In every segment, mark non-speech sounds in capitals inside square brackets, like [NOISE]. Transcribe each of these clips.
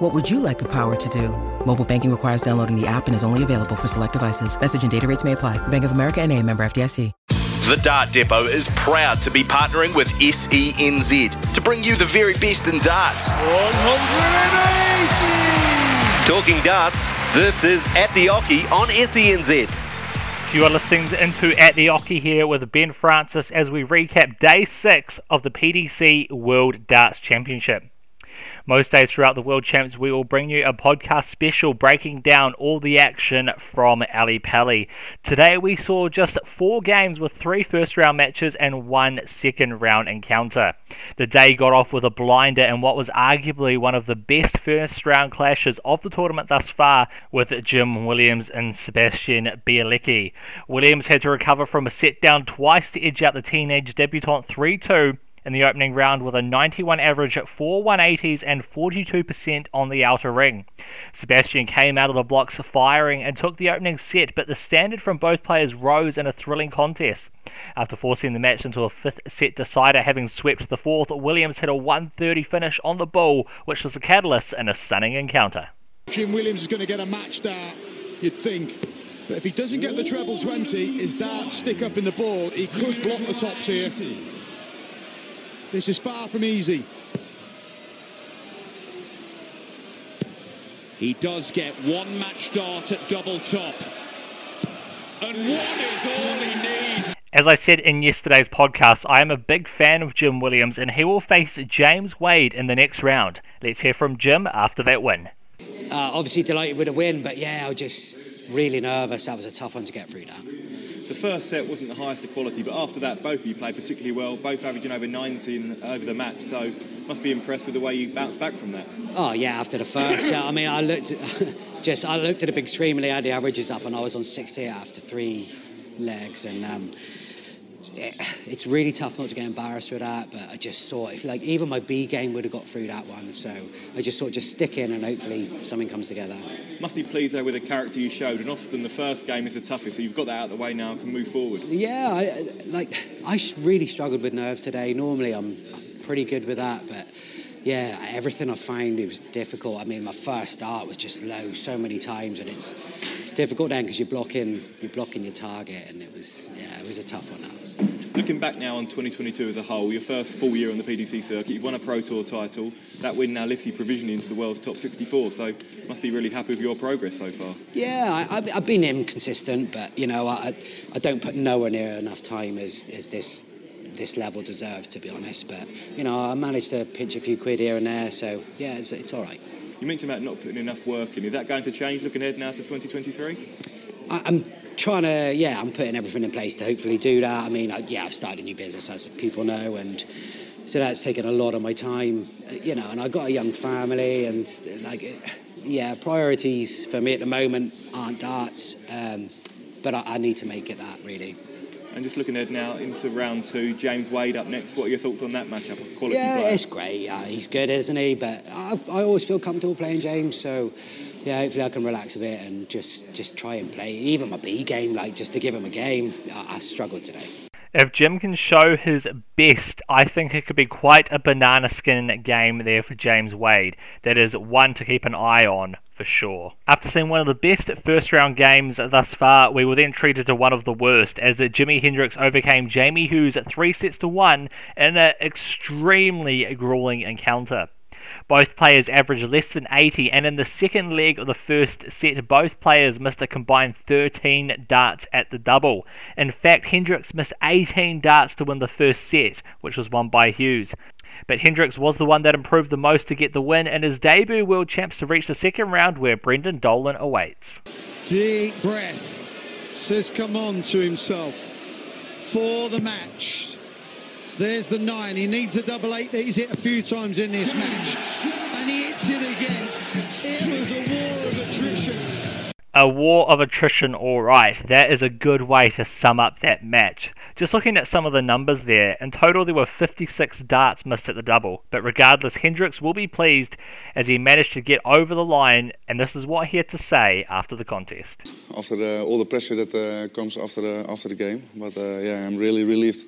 What would you like the power to do? Mobile banking requires downloading the app and is only available for select devices. Message and data rates may apply. Bank of America and a member FDIC. The Dart Depot is proud to be partnering with SENZ to bring you the very best in darts. 180! Talking darts, this is At the Oche on SENZ. You are listening into At the Oche here with Ben Francis as we recap day six of the PDC World Darts Championship. Most days throughout the World Champs, we will bring you a podcast special breaking down all the action from Ali Pali. Today, we saw just four games with three first round matches and one second round encounter. The day got off with a blinder and what was arguably one of the best first round clashes of the tournament thus far with Jim Williams and Sebastian Bielicki. Williams had to recover from a set down twice to edge out the teenage debutant 3 2 in the opening round with a 91 average, at 4 180s, and 42% on the outer ring. Sebastian came out of the blocks firing and took the opening set, but the standard from both players rose in a thrilling contest. After forcing the match into a fifth set decider, having swept the fourth, Williams hit a 130 finish on the bull, which was the catalyst in a stunning encounter. Jim Williams is going to get a match there, you'd think. But if he doesn't get the treble 20, his darts stick up in the board, he could block the tops here. This is far from easy. He does get one match dart at double top. And one is all he needs. As I said in yesterday's podcast, I am a big fan of Jim Williams and he will face James Wade in the next round. Let's hear from Jim after that win. Uh, obviously delighted with the win, but yeah, I was just really nervous. That was a tough one to get through that. The first set wasn't the highest of quality, but after that, both of you played particularly well, both averaging over 19 over the match. So, must be impressed with the way you bounced back from that. Oh yeah, after the first, yeah. I mean, I looked, [LAUGHS] just I looked at the big screen and they had the averages up, and I was on 68 after three legs, and um, it's really tough not to get embarrassed with that. But I just saw if like even my B game would have got through that one. So I just thought just stick in and hopefully something comes together. Must be pleased though with the character you showed, and often the first game is the toughest. So you've got that out of the way now and can move forward. Yeah, I, like I really struggled with nerves today. Normally I'm pretty good with that, but yeah, everything I found it was difficult. I mean, my first start was just low so many times, and it's it's difficult then because you're blocking you're blocking your target, and it was yeah, it was a tough one. Now. Looking back now on 2022 as a whole, your first full year on the PDC circuit, you've won a Pro Tour title. That win now lifts you provisionally into the world's top 64. So must be really happy with your progress so far. Yeah, I, have been inconsistent, but you know, I I don't put nowhere near enough time as as this this level deserves, to be honest. But you know, I managed to pinch a few quid here and there, so yeah, it's, it's all right. You mentioned about not putting enough work in. Is that going to change looking ahead now to 2023? I, I'm trying to, yeah, I'm putting everything in place to hopefully do that. I mean, I, yeah, I've started a new business, as people know, and so that's taken a lot of my time, you know. And I've got a young family, and like, yeah, priorities for me at the moment aren't darts, um, but I, I need to make it that really. And just looking ahead now into round two, James Wade up next. What are your thoughts on that matchup? Quality yeah, player? it's great. Uh, he's good, isn't he? But I've, I always feel comfortable playing James, so yeah, hopefully I can relax a bit and just just try and play. Even my B game, like just to give him a game. I, I struggled today. If Jim can show his best, I think it could be quite a banana skin game there for James Wade. That is one to keep an eye on for sure. After seeing one of the best first round games thus far, we were then treated to one of the worst as Jimmy Hendriks overcame Jamie Hughes at three sets to one in an extremely grueling encounter. Both players averaged less than 80, and in the second leg of the first set, both players missed a combined 13 darts at the double. In fact, Hendriks missed 18 darts to win the first set, which was won by Hughes. But Hendriks was the one that improved the most to get the win in his debut World Champs to reach the second round where Brendan Dolan awaits. Deep breath, says come on to himself for the match. There's the nine. He needs a double eight he's hit a few times in this match. And he hits it again. It was a war of attrition. A war of attrition, all right. That is a good way to sum up that match. Just looking at some of the numbers there, in total there were 56 darts missed at the double, but regardless, Hendriks will be pleased as he managed to get over the line, and this is what he had to say after the contest. After the, all the pressure that uh, comes after the after the game, but uh, yeah, I'm really relieved.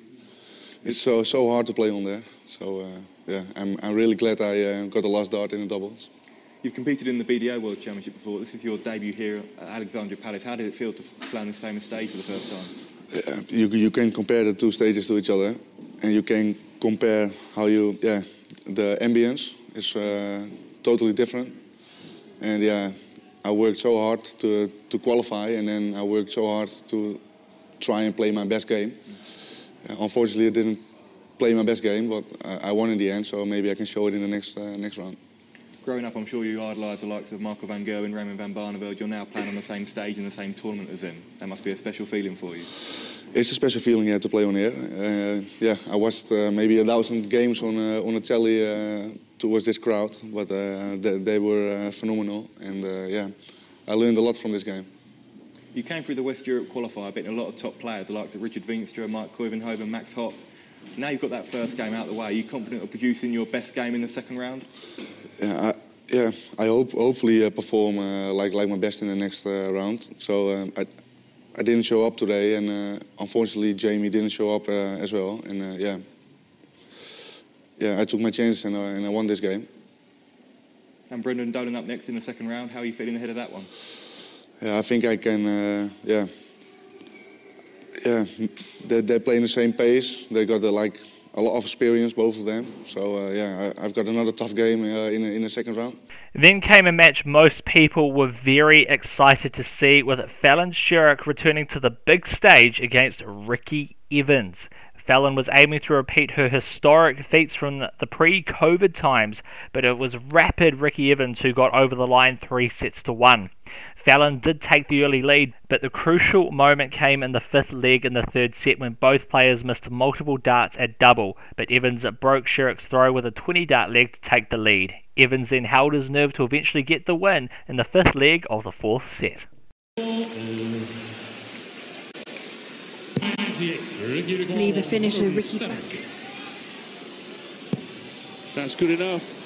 It's so so hard to play on there, so uh, yeah, I'm I'm really glad I uh, got the last dart in the doubles. You've competed in the BDO World Championship before. This is your debut here at Alexandra Palace. How did it feel to play on the same stage for the first time? Yeah, you, you can compare the two stages to each other, and you can compare how you yeah the ambience is uh, totally different, and yeah, I worked so hard to to qualify, and then I worked so hard to try and play my best game. Uh, unfortunately, I didn't play my best game, but I, I won in the end, so maybe I can show it in the next uh, next round growing up, I'm sure you idolised the likes of Michael van Gerwen, Raymond van Barneveld. You're now playing on the same stage in the same tournament as them. That must be a special feeling for you. It's a special feeling yeah, to play on here. Uh, yeah, I watched uh, maybe a thousand games on uh, on a telly uh, towards this crowd, but uh, they, they, were uh, phenomenal, and yeah, I learned a lot from this game. You came through the West Europe qualifier, beating a lot of top players, the likes of Richard Veenstra, Mike Kuyvenhoven, Max Hopp. Now you've got that first game out of the way. Are you confident of producing your best game in the second round? Yeah, I, yeah, I hope hopefully uh, perform uh, like like my best in the next uh, round. So um, I I didn't show up today, and uh, unfortunately Jamie didn't show up uh, as well. And uh, yeah, yeah, I took my chance and, and I won this game. And Brendan Dolan up next in the second round. How are you feeling ahead of that one? Yeah, I think I can. yeah, yeah, they they play the same pace. They got the like a lot of experience, both of them. So uh, yeah, I, have got another tough game uh, in in the second round. Then came a match most people were very excited to see, with Fallon Sherrock returning to the big stage against Ricky Evans. Fallon was aiming to repeat her historic feats from the pre-COVID times, but it was rapid Ricky Evans who got over the line three sets to one. Fallon did take the early lead, but the crucial moment came in the fifth leg in the third set when both players missed multiple darts at double, but Evans broke Sherrock's throw with a 20 dart leg to take the lead. Evans then held his nerve to eventually get the win in the fifth leg of the fourth set. Leave a finisher Ricky back. That's good enough.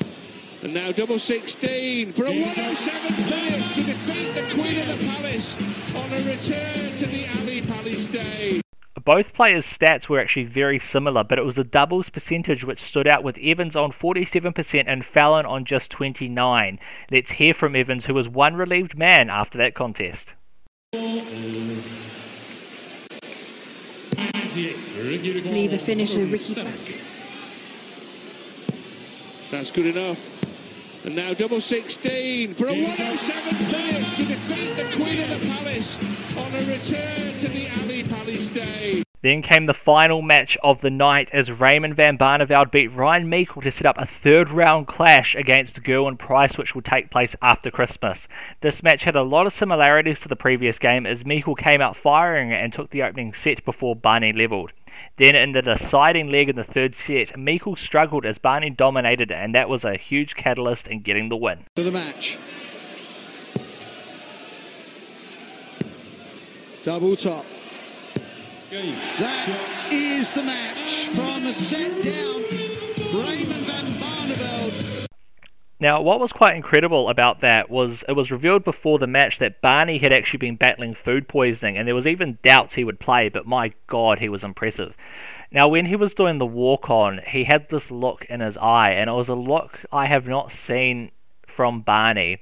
And now double 16 for a 107 finish to defeat the Queen of the Palace on a return to the Ali Pali stage. Both players' stats were actually very similar, but it was the doubles percentage which stood out with Evans on 47% and Fallon on just 29. Let's hear from Evans, who was one relieved man after that contest. Leave a finisher Ricky back. That's good enough. And now double 16 for a 107 finish to defeat the Queen of the Palace on a return to the Ali Pali stage. Then came the final match of the night as Raymond van Barneveld beat Ryan Meikle to set up a third round clash against Gerwyn Price, which will take place after Christmas. This match had a lot of similarities to the previous game as Meikle came out firing and took the opening set before Barney levelled. Then in the deciding leg in the third set, Meikle struggled as Barney dominated, and that was a huge catalyst in getting the win. To the match. Double top. That is the match from a set down. Raymond van Barneveld now, what was quite incredible about that was it was revealed before the match that Barney had actually been battling food poisoning, and there was even doubts he would play, but my god, he was impressive. Now, when he was doing the walk on, he had this look in his eye, and it was a look I have not seen from Barney.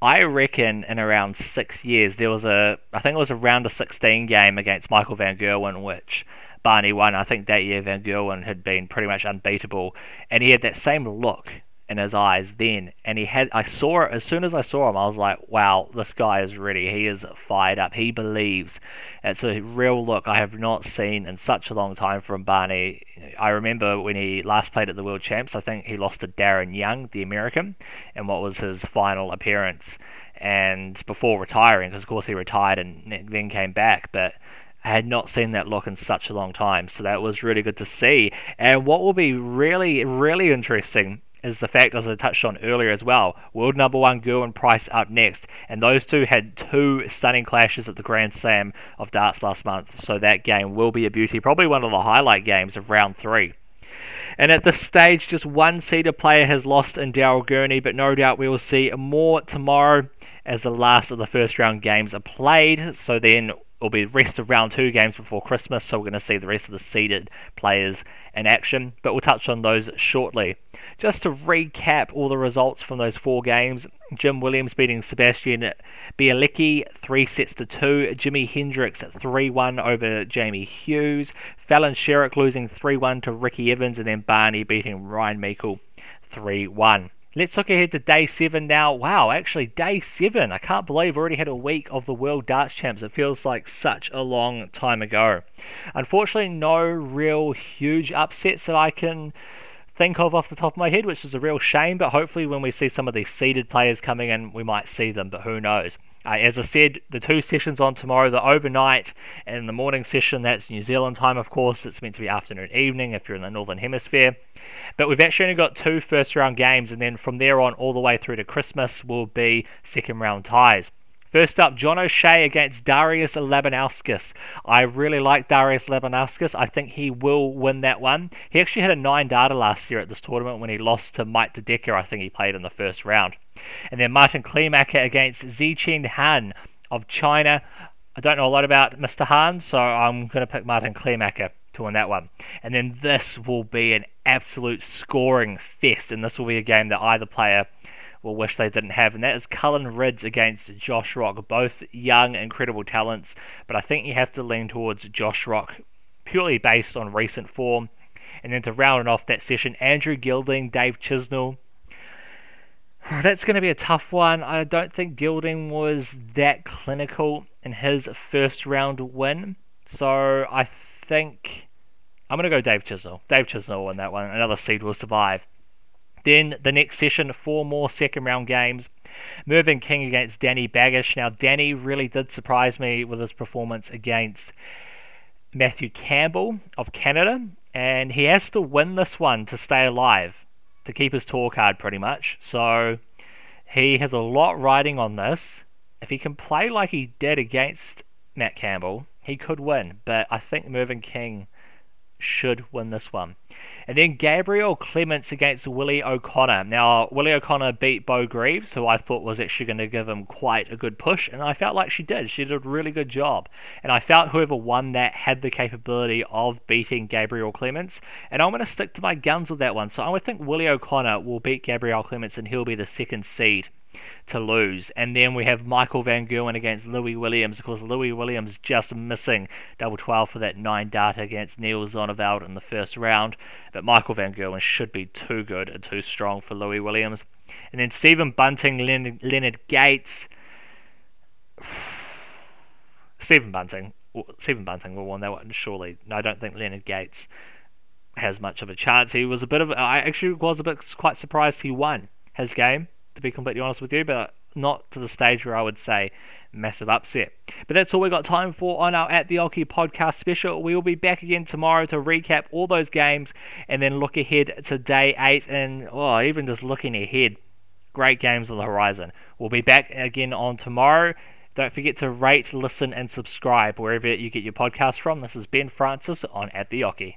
I reckon in around six years there was a, I think it was a round of 16 game against Michael Van Gerwen, which Barney won. I think that year Van Gerwen had been pretty much unbeatable, and he had that same look in his eyes then. And he had, I saw it as soon as I saw him, I was like, wow, this guy is ready. He is fired up. He believes. It's a real look I have not seen in such a long time from Barney. I remember when he last played at the World Champs, I think he lost to Darin Young, the American, and what was his final appearance. And before retiring, because of course he retired and then came back, but I had not seen that look in such a long time, so that was really good to see. And what will be really, really interesting is the fact, as I touched on earlier as well, world number one Gerwyn Price up next, and those two had two stunning clashes at the Grand Slam of darts last month, so that game will be a beauty, probably one of the highlight games of round three. And at this stage, just one seeded player has lost in Daryl Gurney, but no doubt we will see more tomorrow as the last of the first round games are played. So then it'll be the rest of round two games before Christmas, so we're going to see the rest of the seeded players in action, but we'll touch on those shortly. Just to recap all the results from those four games, Jim Williams beating Sebastian Bielicki 3 sets to 2, Jimmy Hendriks 3-1 over Jamie Hughes, Fallon Sherrock losing 3-1 to Ricky Evans, and then Barney beating Ryan Meikle 3-1. Let's look ahead to day seven now. Wow, actually, day seven. I can't believe we already had a week of the World Darts Champs. It feels like such a long time ago. Unfortunately, no real huge upsets that I can think of off the top of my head, which is a real shame. But hopefully, when we see some of these seeded players coming in, we might see them, but who knows. Uh, as I said, the two sessions on tomorrow, the overnight and the morning session, that's New Zealand time, of course. It's meant to be afternoon, evening if you're in the Northern Hemisphere. But we've actually only got two first round games, and then from there on, all the way through to Christmas, will be second round ties. First up, John O'Shea against Darius Labanauskas. I really like Darius Labanauskas. I think he will win that one. He actually had a 9 darter last year at this tournament when he lost to Mike De Decker. I think he played in the first round. And then Martin Klimacher against Xicheng Han of China. I don't know a lot about Mr. Han, so I'm going to pick Martin Klimacher to win that one. And then this will be an absolute scoring fest, and this will be a game that either player will wish they didn't have, and that is Callan Rydz against Josh Rock. Both young, incredible talents, but I think you have to lean towards Josh Rock purely based on recent form. And then to round off that session, Andrew Gilding, Dave Chisnall. [SIGHS] That's going to be a tough one. I don't think Gilding was that clinical in his first round win. So I think I'm going to go Dave Chisnall. Dave Chisnall won that one. Another seed will survive. Then the next session, four more second round games. Mervyn King against Danny Baggish. Now, Danny really did surprise me with his performance against Matthew Campbell of Canada, and he has to win this one to stay alive, to keep his tour card pretty much. So he has a lot riding on this. If he can play like he did against Matt Campbell, he could win, but I think Mervyn King should win this one. And then Gabriel Clemens against Willie O'Connor. Now, Willie O'Connor beat Beau Greaves, who I thought was actually going to give him quite a good push, and I felt like she did. She did a really good job. And I felt whoever won that had the capability of beating Gabriel Clemens, and I'm going to stick to my guns with that one. So I would think Willie O'Connor will beat Gabriel Clemens, and he'll be the second seed to lose. And then we have Michael Van Gerwen against Lewy Williams. Of course, Lewy Williams just missing double 12 for that 9 darter against Neil Zonneveld in the first round. But Michael Van Gerwen should be too good and too strong for Lewy Williams. And then Stephen Bunting, Leonard, Leonard Gates. [SIGHS] Stephen Bunting. Stephen Bunting will win that one, surely. No, I don't think Leonard Gates has much of a chance. He was a bit of. I actually was a bit quite surprised he won his game to be completely honest with you, but not to the stage where I would say massive upset. But that's all we got time for on our At the Oche podcast special. We will be back again tomorrow to recap all those games and then look ahead to day eight and oh, even just looking ahead. Great games on the horizon. We'll be back again on tomorrow. Don't forget to rate, listen, and subscribe wherever you get your podcast from. This is Ben Francis on At the Oche.